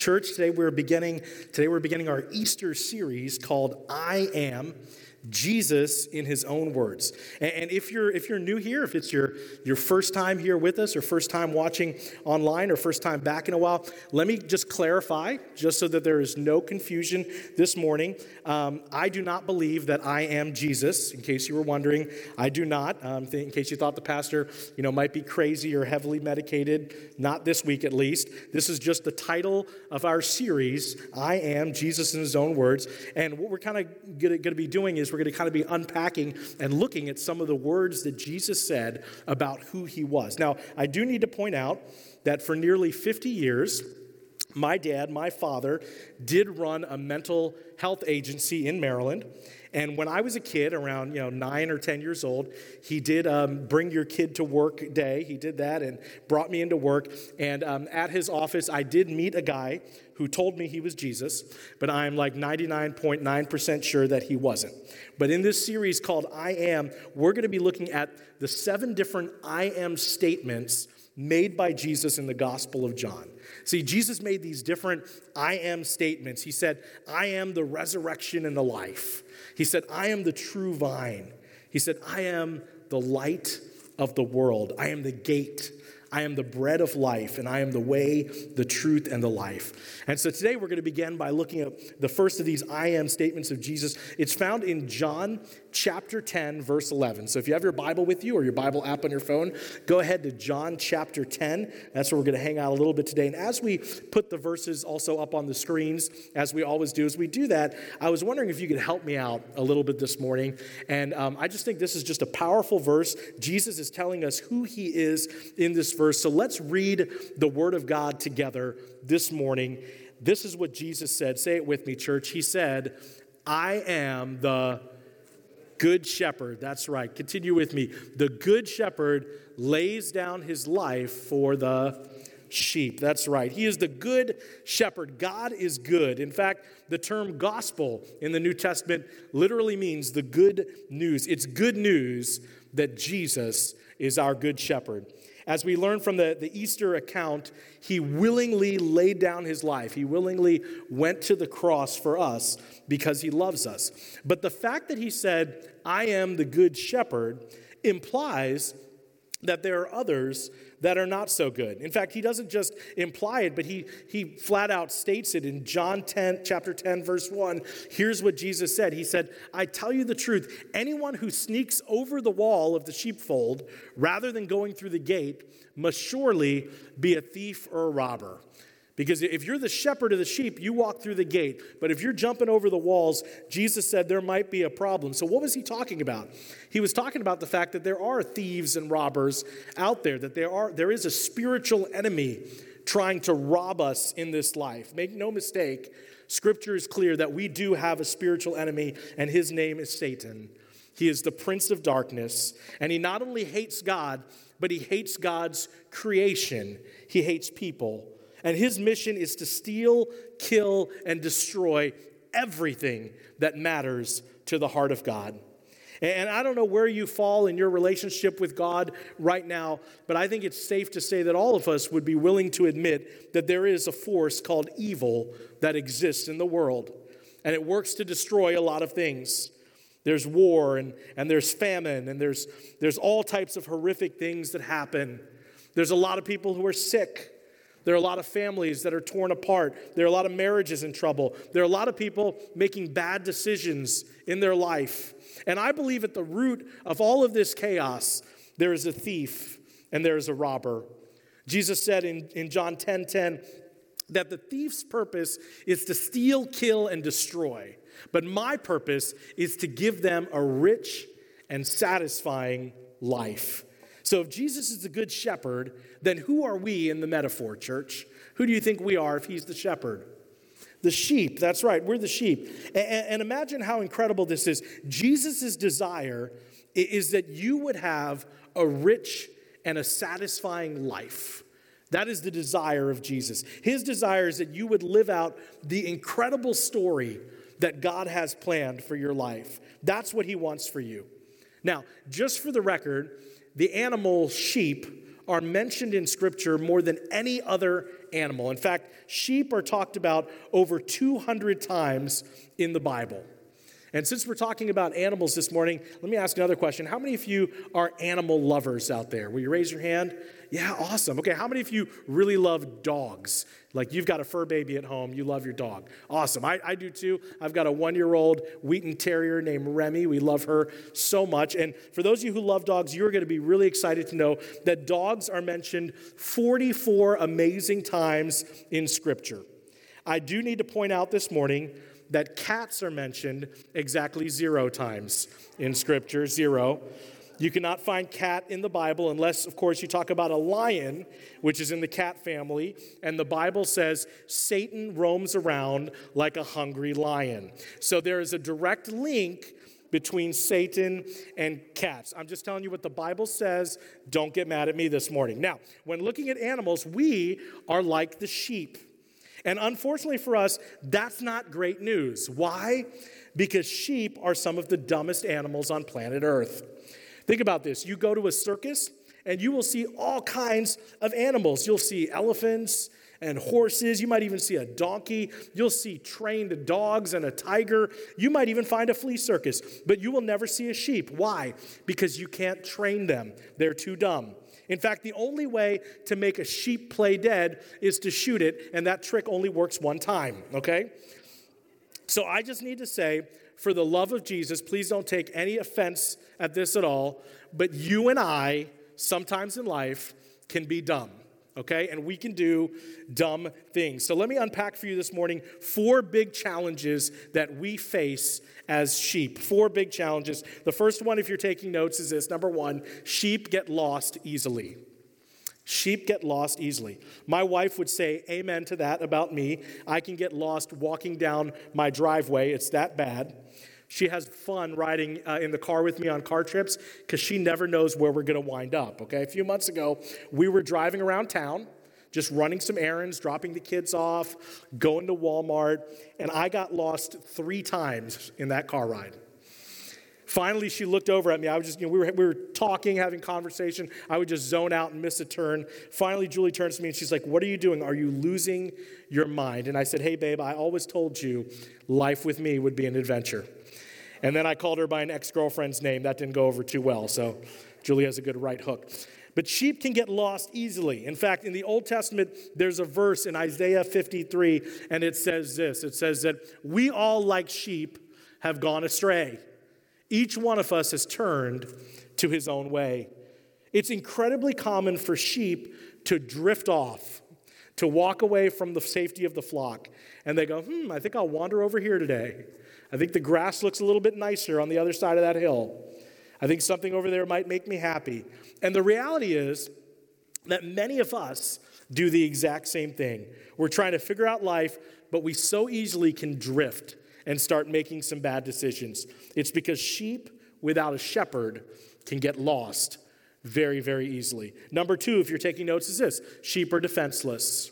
Church, today we're beginning today we're beginning our Easter series called I Am Jesus in his own words. And if you're if you're new here, if it's your your first time here with us or first time watching online or first time back in a while, let me just clarify just so that there is no confusion this morning. Um, I do not believe that I am Jesus. In case you were wondering, I do not. Um, in case you thought the pastor, you know, might be crazy or heavily medicated, not this week at least. This is just the title of our series. I am Jesus in His own words. And what we're kind of going to be doing is we're going to kind of be unpacking and looking at some of the words that Jesus said about who he was. Now, I do need to point out that for nearly 50 years, my dad, my father, did run a mental health agency in Maryland. And when I was a kid, around you know nine or ten years old, he did um, bring your kid to work day. He did that and brought me into work. And um, at his office, I did meet a guy who told me he was Jesus, but I'm like 99.9% sure that he wasn't. But in this series called I Am, we're going to be looking at the seven different I Am statements made by Jesus in the Gospel of John. See, Jesus made these different I am statements. He said, I am the resurrection and the life. He said, I am the true vine. He said, I am the light of the world. I am the gate. I am the bread of life, and I am the way, the truth, and the life. And so today we're going to begin by looking at the first of these I am statements of Jesus. It's found in John chapter 10, verse 11. So if you have your Bible with you or your Bible app on your phone, go ahead to John chapter 10. That's where we're going to hang out a little bit today. And as we put the verses also up on the screens, as we always do, as we do that, I was wondering if you could help me out a little bit this morning. And um, I just think this is just a powerful verse. Jesus is telling us who he is in this verse. So let's read the word of God together this morning. This is what Jesus said. Say it with me, church. He said, I am the good shepherd. That's right. Continue with me. The good shepherd lays down his life for the sheep. That's right. He is the good shepherd. God is good. In fact, the term gospel in the New Testament literally means the good news. It's good news that Jesus is our good shepherd. As we learn from the, the Easter account, he willingly laid down his life. He willingly went to the cross for us because he loves us. But the fact that he said, I am the good shepherd, implies that there are others that are not so good. In fact, he doesn't just imply it, but he, he flat out states it in John 10, chapter 10, verse 1. Here's what Jesus said. He said, I tell you the truth, anyone who sneaks over the wall of the sheepfold rather than going through the gate must surely be a thief or a robber. Because if you're the shepherd of the sheep, you walk through the gate. But if you're jumping over the walls, Jesus said there might be a problem. So, what was he talking about? He was talking about the fact that there are thieves and robbers out there, that there, are, there is a spiritual enemy trying to rob us in this life. Make no mistake, scripture is clear that we do have a spiritual enemy, and his name is Satan. He is the prince of darkness, and he not only hates God, but he hates God's creation, he hates people. And his mission is to steal, kill, and destroy everything that matters to the heart of God. And I don't know where you fall in your relationship with God right now, but I think it's safe to say that all of us would be willing to admit that there is a force called evil that exists in the world. And it works to destroy a lot of things. There's war and, and there's famine and there's, there's all types of horrific things that happen. There's a lot of people who are sick. There are a lot of families that are torn apart. There are a lot of marriages in trouble. There are a lot of people making bad decisions in their life. And I believe at the root of all of this chaos, there is a thief and there is a robber. Jesus said in, in John 10 10 that the thief's purpose is to steal, kill, and destroy. But my purpose is to give them a rich and satisfying life. So if Jesus is the good shepherd, then who are we in the metaphor, church? Who do you think we are if he's the shepherd? The sheep, that's right, we're the sheep. And, imagine how incredible this is. Jesus' desire is that you would have a rich and a satisfying life. That is the desire of Jesus. His desire is that you would live out the incredible story that God has planned for your life. That's what He wants for you. Now, just for the record, the animal sheep are mentioned in Scripture more than any other animal. In fact, sheep are talked about over 200 times in the Bible. And since we're talking about animals this morning, let me ask another question. How many of you are animal lovers out there? Will you raise your hand? Yeah, awesome. Okay, how many of you really love dogs? Like you've got a fur baby at home, you love your dog. Awesome. I, I do too. I've got a one year old Wheaten Terrier named Remy. We love her so much. And for those of you who love dogs, you're going to be really excited to know that dogs are mentioned 44 amazing times in Scripture. I do need to point out this morning that cats are mentioned exactly zero times in Scripture, zero. You cannot find cat in the Bible unless, of course, you talk about a lion, which is in the cat family. And the Bible says Satan roams around like a hungry lion. So there is a direct link between Satan and cats. I'm just telling you what the Bible says. Don't get mad at me this morning. Now, when looking at animals, we are like the sheep. And unfortunately for us, that's not great news. Why? Because sheep are some of the dumbest animals on planet Earth. Think about this you go to a circus and you will see all kinds of animals. You'll see elephants and horses. You might even see a donkey. You'll see trained dogs and a tiger. You might even find a flea circus, but you will never see a sheep. Why? Because you can't train them, they're too dumb. In fact, the only way to make a sheep play dead is to shoot it, and that trick only works one time, okay? So I just need to say, for the love of Jesus, please don't take any offense at this at all, but you and I, sometimes in life, can be dumb okay? And we can do dumb things. So let me unpack for you this morning four big challenges that we face as sheep. Four big challenges. The first one, if you're taking notes, is this number one, sheep get lost easily. Sheep get lost easily. My wife would say amen to that about me. I can get lost walking down my driveway, it's that bad. She has fun riding uh, in the car with me on car trips because she never knows where we're going to wind up. Okay, a few months ago, we were driving around town, just running some errands, dropping the kids off, going to Walmart, and I got lost three times in that car ride. Finally, she looked over at me. I was just, you know, we were, we were talking, having conversation. I would just zone out and miss a turn. Finally, Julie turns to me and she's like, What are you doing? Are you losing your mind? And I said, Hey, babe, I always told you life with me would be an adventure. And then I called her by an ex girlfriend's name. That didn't go over too well. So Julie has a good right hook. But sheep can get lost easily. In fact, in the Old Testament, there's a verse in Isaiah 53, and it says this it says that we all, like sheep, have gone astray. Each one of us has turned to his own way. It's incredibly common for sheep to drift off, to walk away from the safety of the flock. And they go, hmm, I think I'll wander over here today. I think the grass looks a little bit nicer on the other side of that hill. I think something over there might make me happy. And the reality is that many of us do the exact same thing. We're trying to figure out life, but we so easily can drift and start making some bad decisions. It's because sheep without a shepherd can get lost very, very easily. Number two, if you're taking notes, is this sheep are defenseless.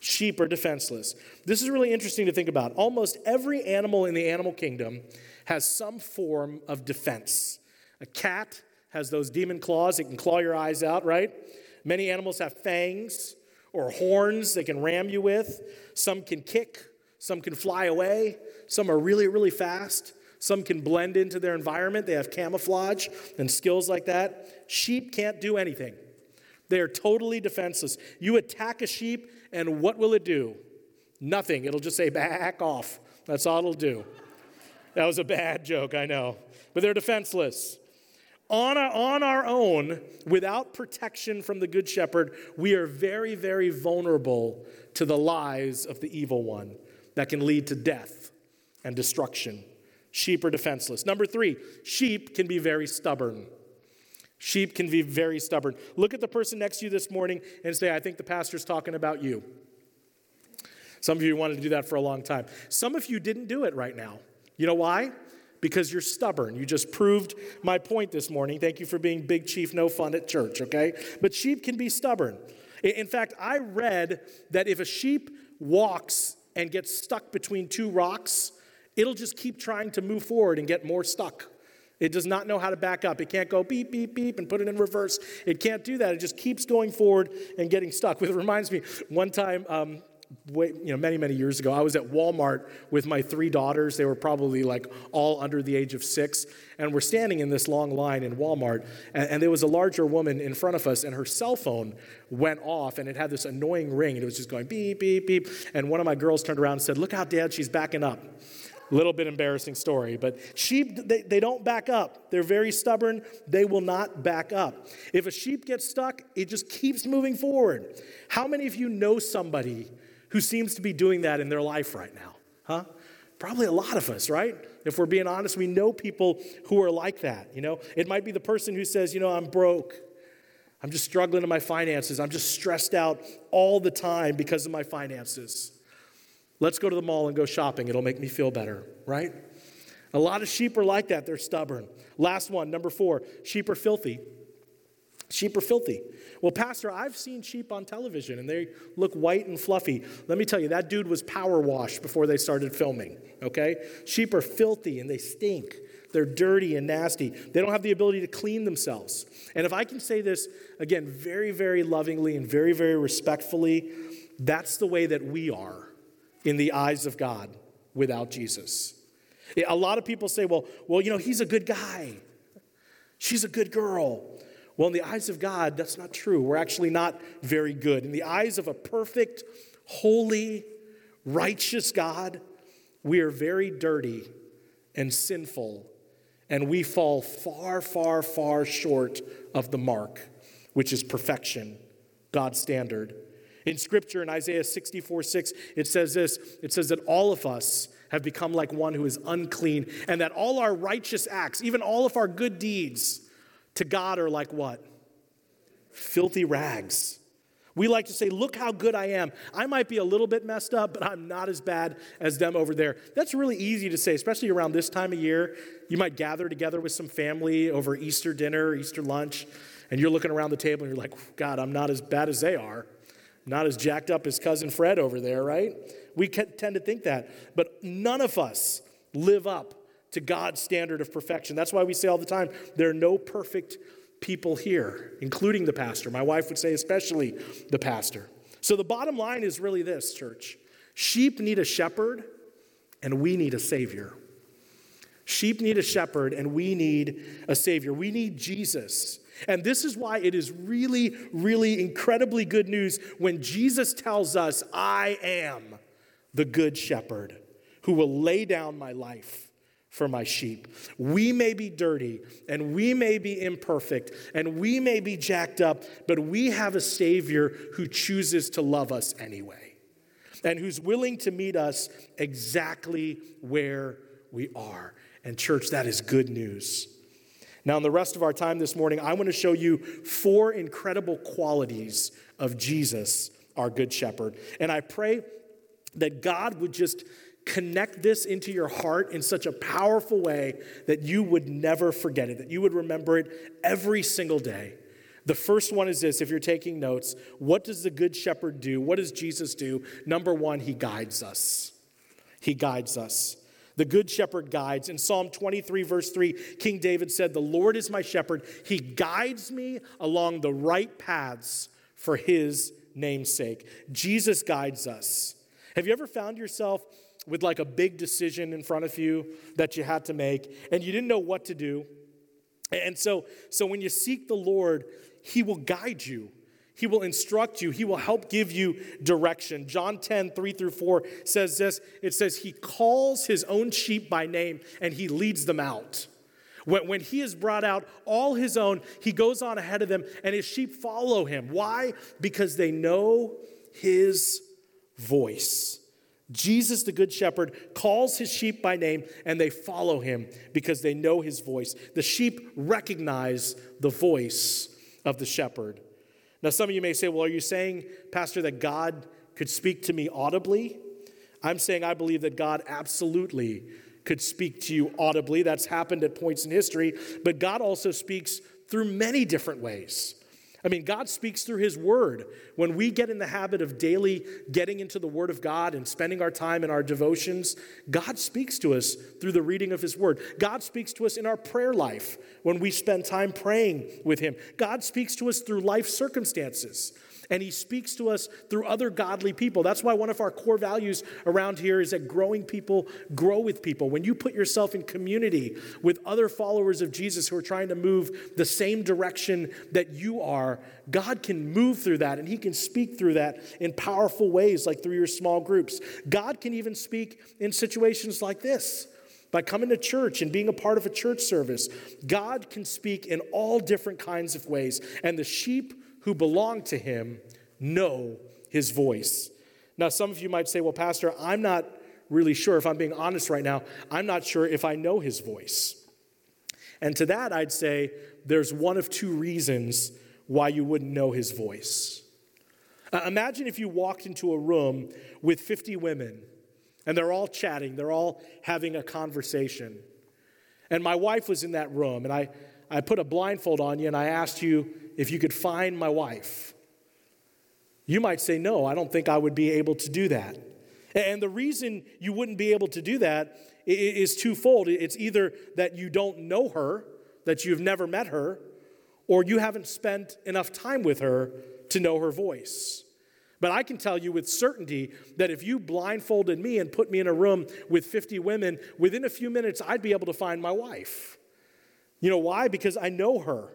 Sheep are defenseless. This is really interesting to think about. Almost every animal in the animal kingdom has some form of defense. A cat has those demon claws that can claw your eyes out, right? Many animals have fangs or horns they can ram you with. Some can kick, some can fly away, some are really, really fast. Some can blend into their environment. They have camouflage and skills like that. Sheep can't do anything. They are totally defenseless. You attack a sheep, and what will it do? Nothing. It'll just say, back off. That's all it'll do. That was a bad joke, I know. But they're defenseless. On our, on our own, without protection from the Good Shepherd, we are very, very vulnerable to the lies of the evil one that can lead to death and destruction. Sheep are defenseless. Number three, sheep can be very stubborn. Sheep can be very stubborn. Look at the person next to you this morning and say, I think the pastor's talking about you. Some of you wanted to do that for a long time. Some of you didn't do it right now. You know why? Because you're stubborn. You just proved my point this morning. Thank you for being big chief, no fun at church, okay? But sheep can be stubborn. In fact, I read that if a sheep walks and gets stuck between two rocks, it'll just keep trying to move forward and get more stuck It does not know how to back up. It can't go beep, beep, beep and put it in reverse. It can't do that. It just keeps going forward and getting stuck. It reminds me, one time, um, way, you know, many, many years ago, I was at Walmart with my three daughters. They were probably like all under the age of six. And we're standing in this long line in Walmart. And, and there was a larger woman in front of us, and her cell phone went off, and it had this annoying ring. And it was just going beep, beep, beep. And one of my girls turned around and said, Look how dad, she's backing up. Little bit embarrassing story, but sheep, they, they don't back up. They're very stubborn. They will not back up. If a sheep gets stuck, it just keeps moving forward. How many of you know somebody who seems to be doing that in their life right now? Huh? Probably a lot of us, right? If we're being honest, we know people who are like that. You know, it might be the person who says, you know, I'm broke. I'm just struggling in my finances. I'm just stressed out all the time because of my finances. Let's go to the mall and go shopping. It'll make me feel better, right? A lot of sheep are like that. They're stubborn. Last one, number four sheep are filthy. Sheep are filthy. Well, Pastor, I've seen sheep on television and they look white and fluffy. Let me tell you, that dude was power washed before they started filming, okay? Sheep are filthy and they stink. They're dirty and nasty. They don't have the ability to clean themselves. And if I can say this, again, very, very lovingly and very, very respectfully, that's the way that we are in the eyes of God without Jesus. A lot of people say, well, well, you know, he's a good guy. She's a good girl. Well, in the eyes of God, that's not true. We're actually not very good. In the eyes of a perfect, holy, righteous God, we are very dirty and sinful, and we fall far, far, far short of the mark, which is perfection, God's standard. In Scripture, in Isaiah 64 6, it says this it says that all of us have become like one who is unclean, and that all our righteous acts, even all of our good deeds, to God are like what? Filthy rags. We like to say, Look how good I am. I might be a little bit messed up, but I'm not as bad as them over there. That's really easy to say, especially around this time of year. You might gather together with some family over Easter dinner, Easter lunch, and you're looking around the table and you're like, God, I'm not as bad as they are. Not as jacked up as cousin Fred over there, right? We tend to think that. But none of us live up to God's standard of perfection. That's why we say all the time there are no perfect people here, including the pastor. My wife would say, especially the pastor. So the bottom line is really this, church sheep need a shepherd, and we need a savior. Sheep need a shepherd, and we need a savior. We need Jesus. And this is why it is really, really incredibly good news when Jesus tells us, I am the good shepherd who will lay down my life for my sheep. We may be dirty and we may be imperfect and we may be jacked up, but we have a Savior who chooses to love us anyway and who's willing to meet us exactly where we are. And, church, that is good news. Now, in the rest of our time this morning, I want to show you four incredible qualities of Jesus, our Good Shepherd. And I pray that God would just connect this into your heart in such a powerful way that you would never forget it, that you would remember it every single day. The first one is this if you're taking notes, what does the Good Shepherd do? What does Jesus do? Number one, he guides us. He guides us. The Good Shepherd guides. In Psalm 23, verse 3, King David said, The Lord is my shepherd. He guides me along the right paths for his namesake. Jesus guides us. Have you ever found yourself with like a big decision in front of you that you had to make and you didn't know what to do. And so, so when you seek the Lord, He will guide you. He will instruct you. He will help give you direction. John 10, 3 through 4 says this it says, He calls His own sheep by name and He leads them out. When, when He has brought out all His own, He goes on ahead of them and His sheep follow Him. Why? Because they know His voice. Jesus, the Good Shepherd, calls his sheep by name and they follow him because they know his voice. The sheep recognize the voice of the shepherd. Now, some of you may say, well, are you saying, Pastor, that God could speak to me audibly? I'm saying I believe that God absolutely could speak to you audibly. That's happened at points in history, but God also speaks through many different ways. I mean, God speaks through His Word. When we get in the habit of daily getting into the Word of God and spending our time in our devotions, God speaks to us through the reading of His Word. God speaks to us in our prayer life when we spend time praying with Him. God speaks to us through life circumstances and he speaks to us through other godly people. That's why one of our core values around here is that growing people grow with people. When you put yourself in community with other followers of Jesus who are trying to move the same direction that you are, God can move through that and he can speak through that in powerful ways, like through your small groups. God can even speak in situations like this by coming to church and being a part of a church service. God can speak in all different kinds of ways. And the sheep who belong to him know his voice. Now, some of you might say, well, Pastor, I'm not really sure, if I'm being honest right now, I'm not sure if I know his voice. And to that, I'd say there's one of two reasons why you wouldn't know his voice. Uh, imagine if you walked into a room with 50 women and they're all chatting, they're all having a conversation. And my wife was in that room, and I, I put a blindfold on you and I asked you, if you could find my wife? You might say, No, I don't think I would be able to do that. And the reason you wouldn't be able to do that is twofold. It's either that you don't know her, that you've never met her, or you haven't spent enough time with her to know her voice. But I can tell you with certainty that if you blindfolded me and put me in a room with 50 women, within a few minutes, I'd be able to find my wife. You know why? Because I know her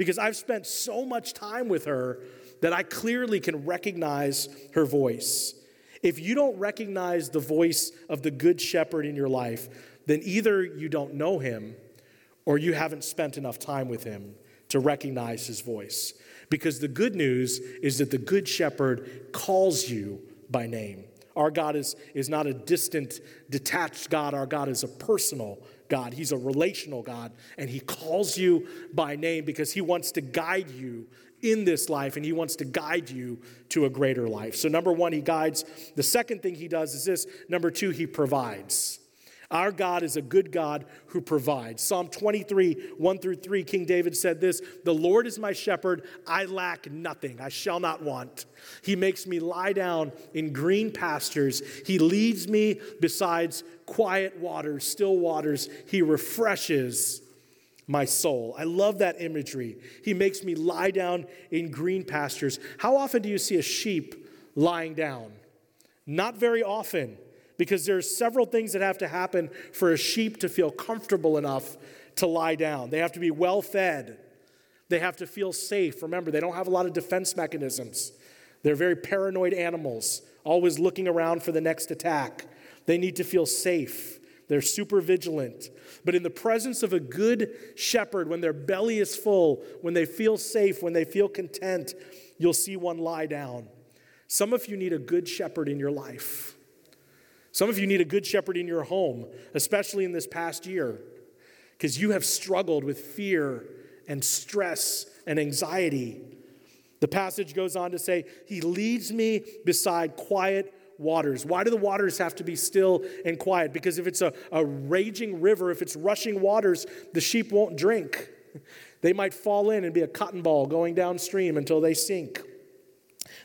because I've spent so much time with her that I clearly can recognize her voice. If you don't recognize the voice of the Good Shepherd in your life, then either you don't know him or you haven't spent enough time with him to recognize his voice. Because the good news is that the Good Shepherd calls you by name. Our God is, is not a distant, detached God. Our God is a personal God. He's a relational God, and He calls you by name because He wants to guide you in this life and He wants to guide you to a greater life. So, number one, He guides. The second thing He does is this number two, He provides. Our God is a good God who provides. Psalm 23, 1 through 3, King David said this The Lord is my shepherd, I lack nothing, I shall not want. He makes me lie down in green pastures, He leads me besides quiet waters, still waters. He refreshes my soul. I love that imagery. He makes me lie down in green pastures. How often do you see a sheep lying down? Not very often because there's several things that have to happen for a sheep to feel comfortable enough to lie down. They have to be well fed. They have to feel safe. Remember, they don't have a lot of defense mechanisms. They're very paranoid animals, always looking around for the next attack. They need to feel safe. They're super vigilant. But in the presence of a good shepherd, when their belly is full, when they feel safe, when they feel content, you'll see one lie down. Some of you need a good shepherd in your life. Some of you need a good shepherd in your home, especially in this past year, because you have struggled with fear and stress and anxiety. The passage goes on to say, He leads me beside quiet waters. Why do the waters have to be still and quiet? Because if it's a, a raging river, if it's rushing waters, the sheep won't drink. They might fall in and be a cotton ball going downstream until they sink.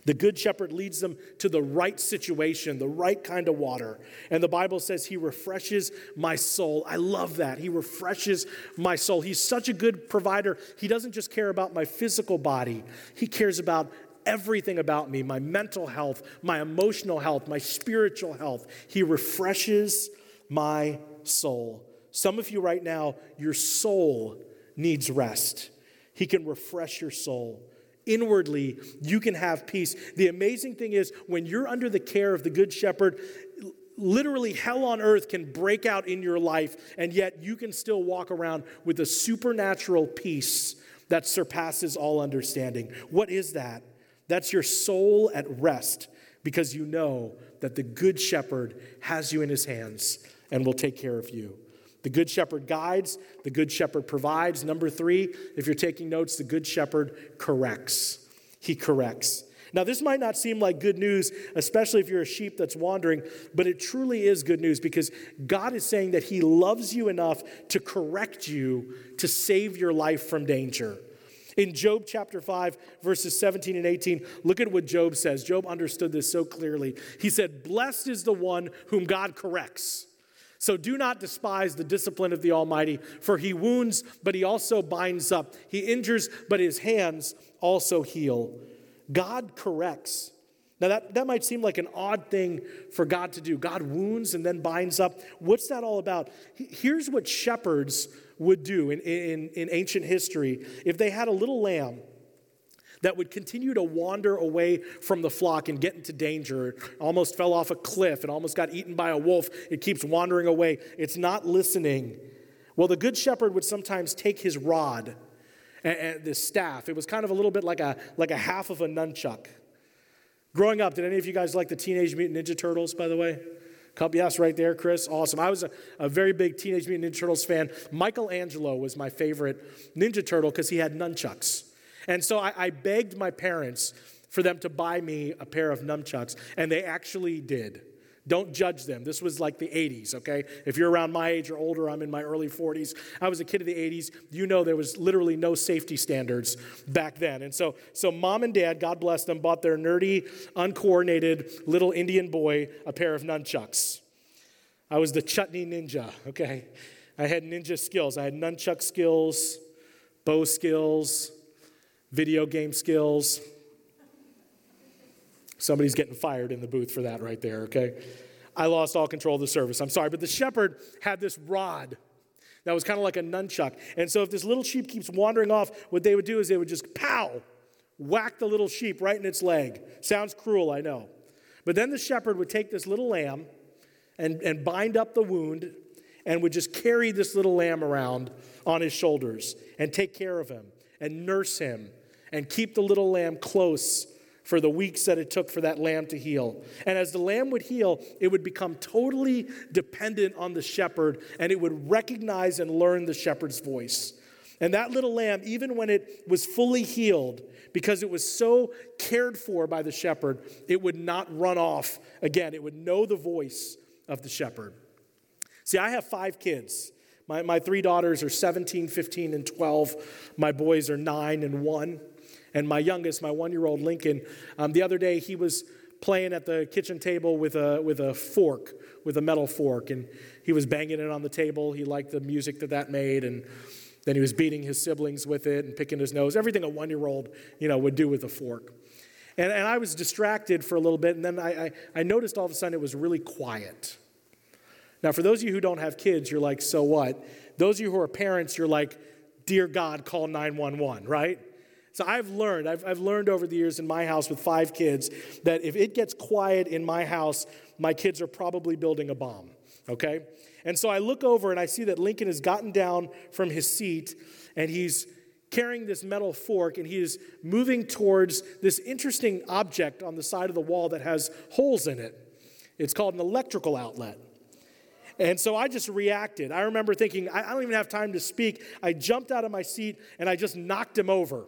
The Good Shepherd leads them to the right situation, the right kind of water. And the Bible says, He refreshes my soul. I love that. He refreshes my soul. He's such a good provider. He doesn't just care about my physical body, He cares about everything about me my mental health, my emotional health, my spiritual health. He refreshes my soul. Some of you right now, your soul needs rest. He can refresh your soul inwardly, you can have peace. The amazing thing is, when you're under the care of the Good Shepherd, literally hell on earth can break out in your life, and yet you can still walk around with a supernatural peace that surpasses all understanding. What is that? That's your soul at rest because you know that the Good Shepherd has you in his hands and will take care of you. The Good Shepherd guides, the Good Shepherd provides. Number three, if you're taking notes, the Good Shepherd corrects. He corrects. Now, this might not seem like good news, especially if you're a sheep that's wandering, but it truly is good news because God is saying that He loves you enough to correct you to save your life from danger. In Job chapter 5, verses 17 and 18, look at what Job says. Job understood this so clearly. He said, Blessed is the one whom God corrects. So do not despise the discipline of the Almighty, for he wounds, but he also binds up. He injures, but his hands also heal. God corrects. Now, that, that might seem like an odd thing for God to do. God wounds and then binds up. What's that all about? Here's what shepherds would do in, in, in ancient history if they had a little lamb that would continue to wander away from the flock and get into danger. It almost fell off a cliff. It almost got eaten by a wolf. It keeps wandering away. It's not listening. Well, the good shepherd would sometimes take his rod and, this staff. It was kind of a little bit like a, like a half of a nunchuck. Growing up, did any of you guys like the Teenage Mutant Ninja Turtles, by the way? Couple, yes, right there, Chris. Awesome. I was a, a very big Teenage Mutant Ninja Turtles fan. Michelangelo was my favorite Ninja Turtle because he had nunchucks. And so I, I begged my parents for them to buy me a pair of nunchucks, and they actually did. Don't judge them. This was like the 80s, okay? If you're around my age or older, I'm in my early 40s. I was a kid of the 80s. You know there was literally no safety standards back then. And so, so mom and dad, God bless them, bought their nerdy, uncoordinated little Indian boy a pair of nunchucks. I was the chutney ninja, okay? I had ninja skills. I had nunchuck skills, bow skills, video game skills. Somebody's getting fired in the booth for that right there, okay? I lost all control of the service. I'm sorry. But the shepherd had this rod that was kind of like a nunchuck. And so if this little sheep keeps wandering off, what they would do is they would just pow, whack the little sheep right in its leg. Sounds cruel, I know. But then the shepherd would take this little lamb and, and bind up the wound and would just carry this little lamb around on his shoulders and take care of him and nurse him and keep the little lamb close for the weeks that it took for that lamb to heal. And as the lamb would heal, it would become totally dependent on the shepherd and it would recognize and learn the shepherd's voice. And that little lamb, even when it was fully healed, because it was so cared for by the shepherd, it would not run off again. It would know the voice of the shepherd. See, I have five kids. My, my three daughters are 17, 15, and 12. My boys are 9 and 1. And my youngest, my one year old Lincoln, um, the other day he was playing at the kitchen table with a, with a fork, with a metal fork. And he was banging it on the table. He liked the music that that made. And then he was beating his siblings with it and picking his nose, everything a one year old you know, would do with a fork. And, and I was distracted for a little bit. And then I, I, I noticed all of a sudden it was really quiet. Now, for those of you who don't have kids, you're like, so what? Those of you who are parents, you're like, dear God, call 911, right? So I've learned, I've, I've learned over the years in my house with five kids that if it gets quiet in my house, my kids are probably building a bomb, okay? And so I look over and I see that Lincoln has gotten down from his seat and he's carrying this metal fork and he is moving towards this interesting object on the side of the wall that has holes in it. It's called an electrical outlet. And so I just reacted. I remember thinking, I don't even have time to speak. I jumped out of my seat and I just knocked him over.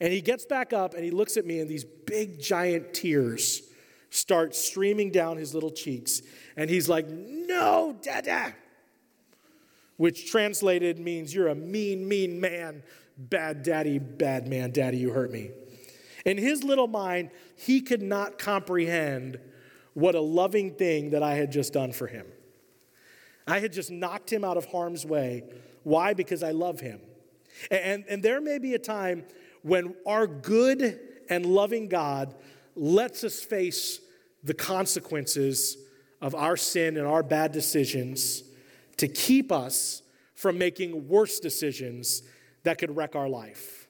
And he gets back up and he looks at me, and these big, giant tears start streaming down his little cheeks. And he's like, No, Dada! Which translated means, You're a mean, mean man. Bad daddy, bad man, daddy, you hurt me. In his little mind, he could not comprehend what a loving thing that I had just done for him. I had just knocked him out of harm's way. Why? Because I love him. And, and there may be a time when our good and loving God lets us face the consequences of our sin and our bad decisions to keep us from making worse decisions that could wreck our life.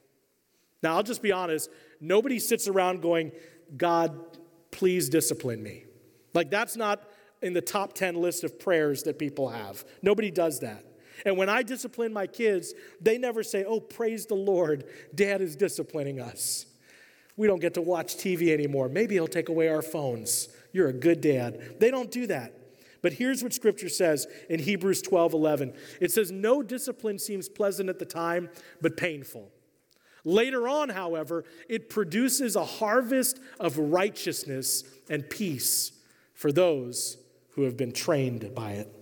Now, I'll just be honest nobody sits around going, God, please discipline me. Like, that's not in the top 10 list of prayers that people have. Nobody does that. And when I discipline my kids, they never say, Oh, praise the Lord, dad is disciplining us. We don't get to watch TV anymore. Maybe he'll take away our phones. You're a good dad. They don't do that. But here's what scripture says in Hebrews 12 11. It says, No discipline seems pleasant at the time, but painful. Later on, however, it produces a harvest of righteousness and peace for those who have been trained by it.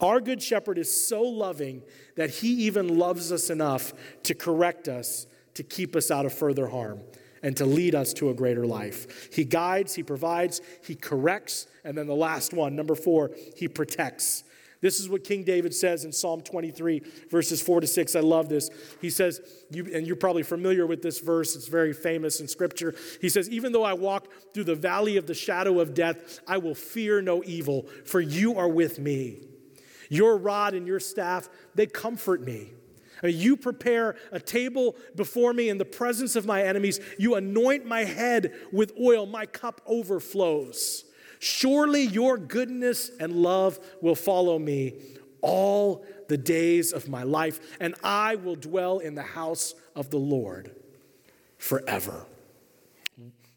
Our good shepherd is so loving that he even loves us enough to correct us, to keep us out of further harm, and to lead us to a greater life. He guides, he provides, he corrects, and then the last one, number four, he protects. This is what King David says in Psalm 23, verses 4 to 6. I love this. He says, you, and you're probably familiar with this verse, it's very famous in Scripture. He says, Even though I walk through the valley of the shadow of death, I will fear no evil, for you are with me. Your rod and your staff, they comfort me. You prepare a table before me in the presence of my enemies. You anoint my head with oil. My cup overflows. Surely your goodness and love will follow me all the days of my life, and I will dwell in the house of the Lord forever.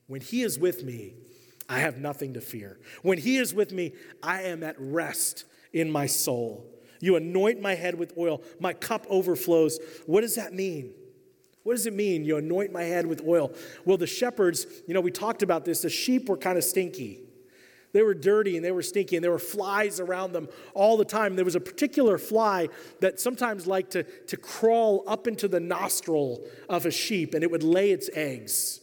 When He is with me, I have nothing to fear. When He is with me, I am at rest in my soul. You anoint my head with oil, my cup overflows. What does that mean? What does it mean? You anoint my head with oil. Well, the shepherds, you know, we talked about this. The sheep were kind of stinky. They were dirty and they were stinky and there were flies around them all the time. There was a particular fly that sometimes liked to, to crawl up into the nostril of a sheep and it would lay its eggs.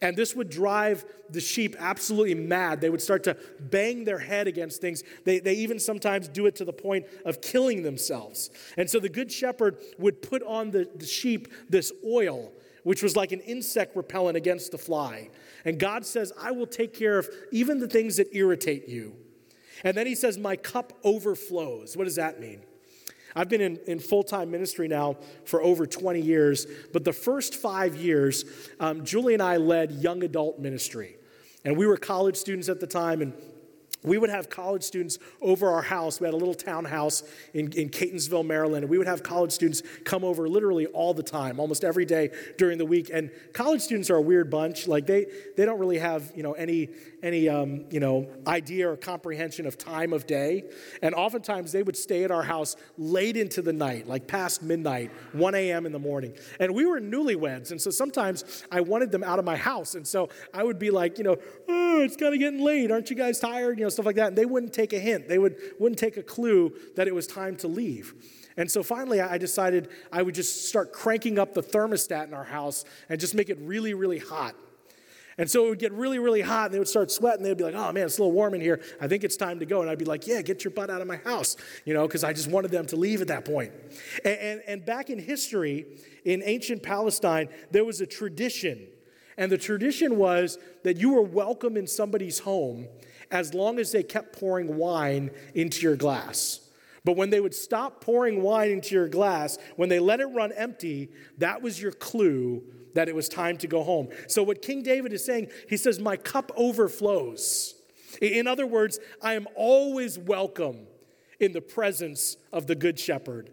And this would drive the sheep absolutely mad. They would start to bang their head against things. They, they even sometimes do it to the point of killing themselves. And so the good shepherd would put on the, the sheep this oil, which was like an insect repellent against the fly. And God says, I will take care of even the things that irritate you. And then he says, My cup overflows. What does that mean? I've been in, in full time ministry now for over 20 years, but the first five years, um, Julie and I led young adult ministry. And we were college students at the time, and we would have college students over our house. We had a little townhouse in, in Catonsville, Maryland, and we would have college students come over literally all the time, almost every day during the week. And college students are a weird bunch. Like they, they don't really have you know any any um, you know idea or comprehension of time of day. And oftentimes they would stay at our house late into the night, like past midnight, 1 a.m. in the morning. And we were newlyweds, and so sometimes I wanted them out of my house, and so I would be like, you know, oh, it's kind of getting late. Aren't you guys tired? You know stuff like that. And they wouldn't take a hint, they would, wouldn't take a clue that it was time to leave. And so finally, I decided I would just start cranking up the thermostat in our house and just make it really, really hot. And so it would get really, really hot, and they would start sweating. They'd be like, oh man, it's a little warm in here. I think it's time to go. And I'd be like, yeah, get your butt out of my house, you know, because I just wanted them to leave at that point. And, and, and back in history, in ancient Palestine, there was a tradition. And the tradition was that you were welcome in somebody's home as long as they kept pouring wine into your glass. But when they would stop pouring wine into your glass, when they let it run empty, that was your clue that it was time to go home. So, what King David is saying, he says, My cup overflows. In other words, I am always welcome in the presence of the Good Shepherd.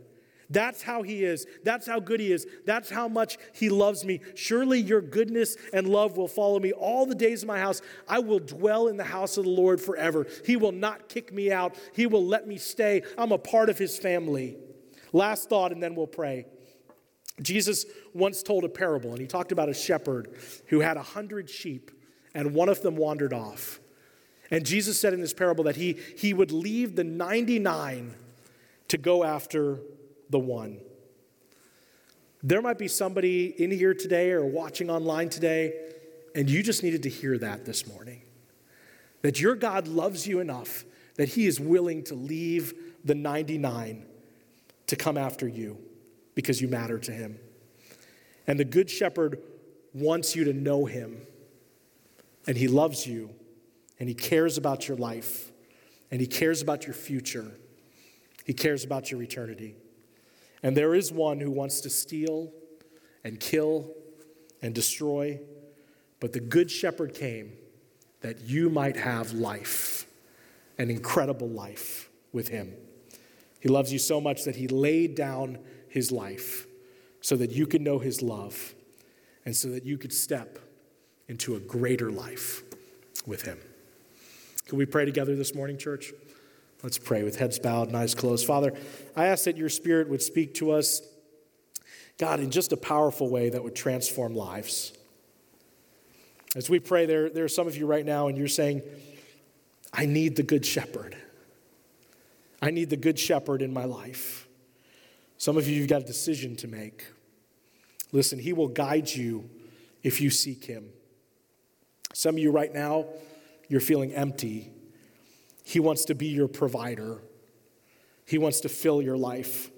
That's how he is. That's how good he is. That's how much he loves me. Surely your goodness and love will follow me all the days of my house. I will dwell in the house of the Lord forever. He will not kick me out, he will let me stay. I'm a part of his family. Last thought, and then we'll pray. Jesus once told a parable, and he talked about a shepherd who had a hundred sheep, and one of them wandered off. And Jesus said in this parable that he, he would leave the 99 to go after the one. There might be somebody in here today or watching online today, and you just needed to hear that this morning. That your God loves you enough that he is willing to leave the 99 to come after you because you matter to him. And the Good Shepherd wants you to know him, and he loves you, and he cares about your life, and he cares about your future, he cares about your eternity. And there is one who wants to steal and kill and destroy, but the Good Shepherd came that you might have life, an incredible life with him. He loves you so much that he laid down his life so that you could know his love and so that you could step into a greater life with him. Can we pray together this morning, church? Let's pray with heads bowed and eyes closed. Father, I ask that your spirit would speak to us, God, in just a powerful way that would transform lives. As we pray, there, there are some of you right now, and you're saying, I need the good shepherd. I need the good shepherd in my life. Some of you, you've got a decision to make. Listen, he will guide you if you seek him. Some of you right now, you're feeling empty. He wants to be your provider, he wants to fill your life.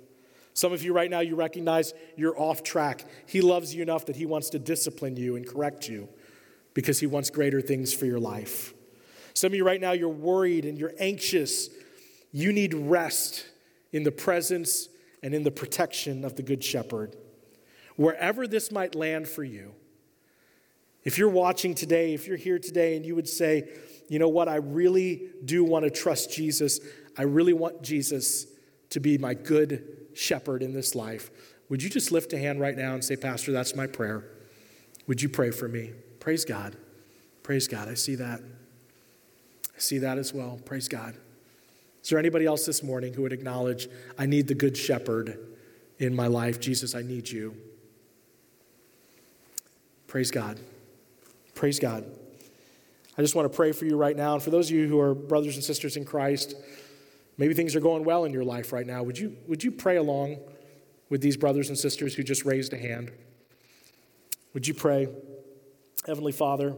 Some of you right now, you recognize you're off track. He loves you enough that he wants to discipline you and correct you because he wants greater things for your life. Some of you right now, you're worried and you're anxious. You need rest in the presence and in the protection of the Good Shepherd. Wherever this might land for you, if you're watching today, if you're here today and you would say, you know what, I really do want to trust Jesus, I really want Jesus to be my good shepherd in this life, would you just lift a hand right now and say, Pastor, that's my prayer? Would you pray for me? Praise God. Praise God. I see that. I see that as well. Praise God. Is there anybody else this morning who would acknowledge, I need the good shepherd in my life? Jesus, I need you. Praise God. Praise God. I just want to pray for you right now. And for those of you who are brothers and sisters in Christ, maybe things are going well in your life right now. Would you, would you pray along with these brothers and sisters who just raised a hand? Would you pray? Heavenly Father,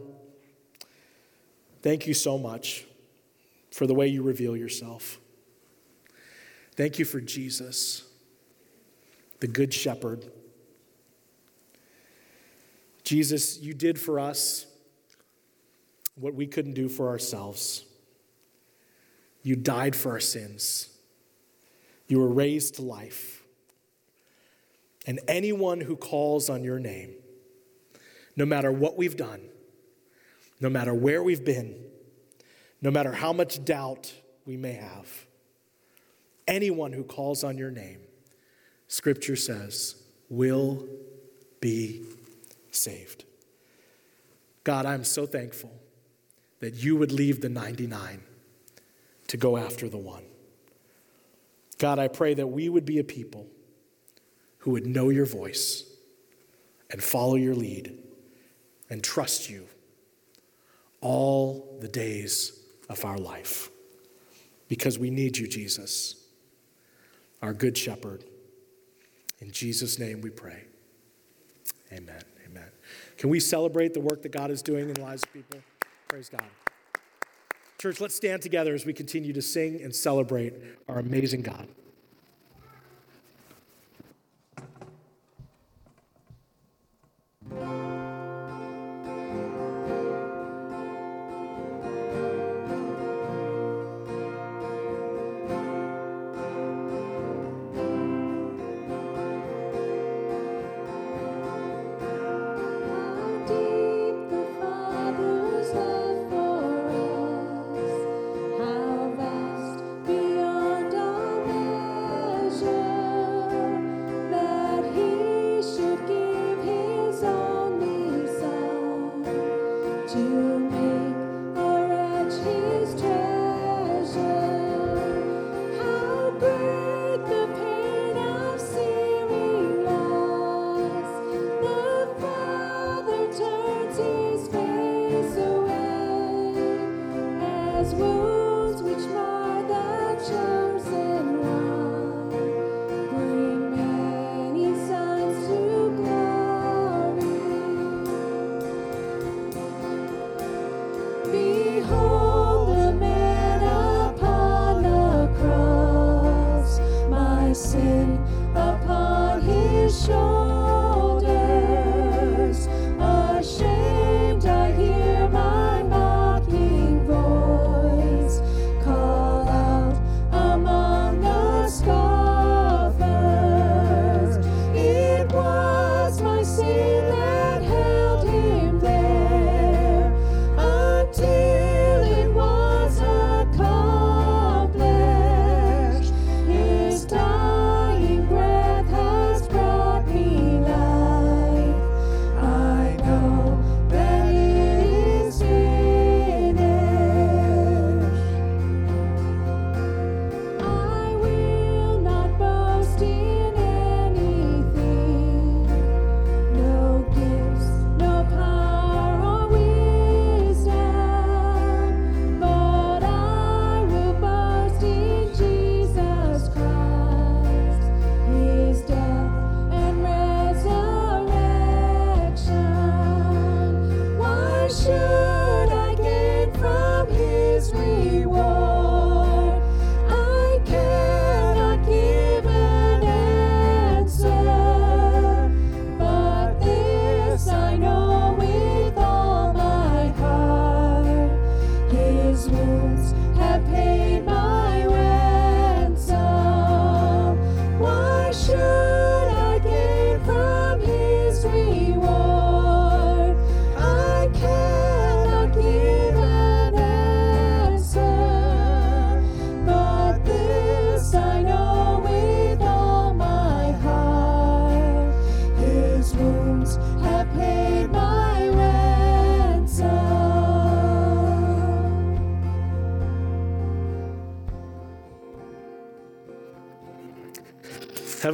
thank you so much for the way you reveal yourself. Thank you for Jesus, the Good Shepherd. Jesus, you did for us what we couldn't do for ourselves. You died for our sins. You were raised to life. And anyone who calls on your name, no matter what we've done, no matter where we've been, no matter how much doubt we may have, anyone who calls on your name, Scripture says, will be saved. God, I'm so thankful that you would leave the 99 to go after the one. God, I pray that we would be a people who would know your voice and follow your lead and trust you all the days of our life because we need you, Jesus, our good shepherd. In Jesus' name we pray. Amen. Amen. Can we celebrate the work that God is doing in the lives of people? Praise God. Church, let's stand together as we continue to sing and celebrate our amazing God.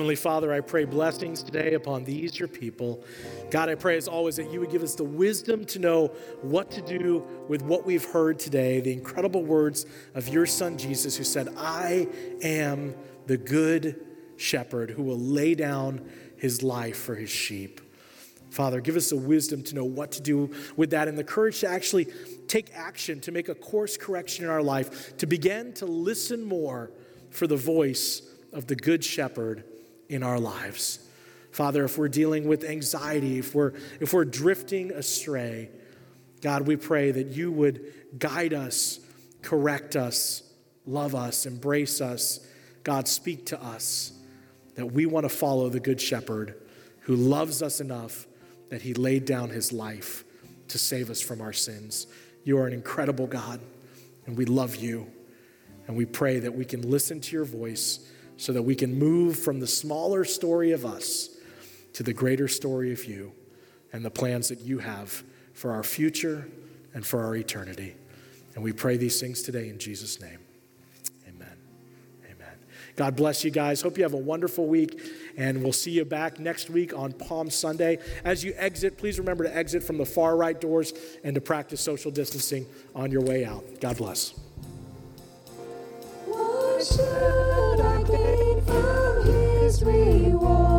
Heavenly Father, I pray blessings today upon these, your people. God, I pray as always that you would give us the wisdom to know what to do with what we've heard today, the incredible words of your Son Jesus, who said, I am the good shepherd who will lay down his life for his sheep. Father, give us the wisdom to know what to do with that and the courage to actually take action, to make a course correction in our life, to begin to listen more for the voice of the Good Shepherd in our lives. Father, if we're dealing with anxiety, if we're, if we're drifting astray, God, we pray that you would guide us, correct us, love us, embrace us. God, speak to us that we want to follow the Good Shepherd who loves us enough that he laid down his life to save us from our sins. You are an incredible God, and we love you. And we pray that we can listen to your voice so that we can move from the smaller story of us to the greater story of you and the plans that you have for our future and for our eternity. And we pray these things today in Jesus' name. Amen. Amen. God bless you guys. Hope you have a wonderful week, and we'll see you back next week on Palm Sunday. As you exit, please remember to exit from the far right doors and to practice social distancing on your way out. God bless from his reward.